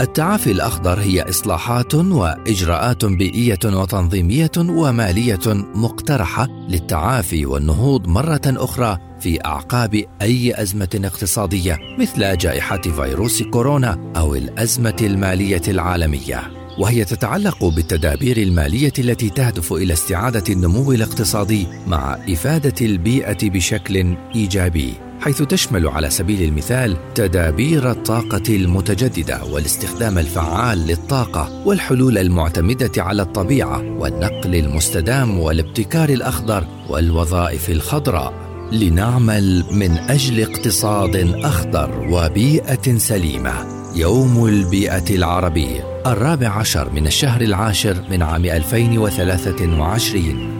التعافي الأخضر هي إصلاحات وإجراءات بيئية وتنظيمية ومالية مقترحة للتعافي والنهوض مرة أخرى في أعقاب أي أزمة اقتصادية مثل جائحة فيروس كورونا أو الأزمة المالية العالمية. وهي تتعلق بالتدابير المالية التي تهدف إلى استعادة النمو الاقتصادي مع إفادة البيئة بشكل إيجابي. حيث تشمل على سبيل المثال تدابير الطاقة المتجددة والاستخدام الفعال للطاقة والحلول المعتمدة على الطبيعة والنقل المستدام والابتكار الأخضر والوظائف الخضراء. لنعمل من أجل اقتصاد أخضر وبيئة سليمة. يوم البيئة العربي الرابع عشر من الشهر العاشر من عام 2023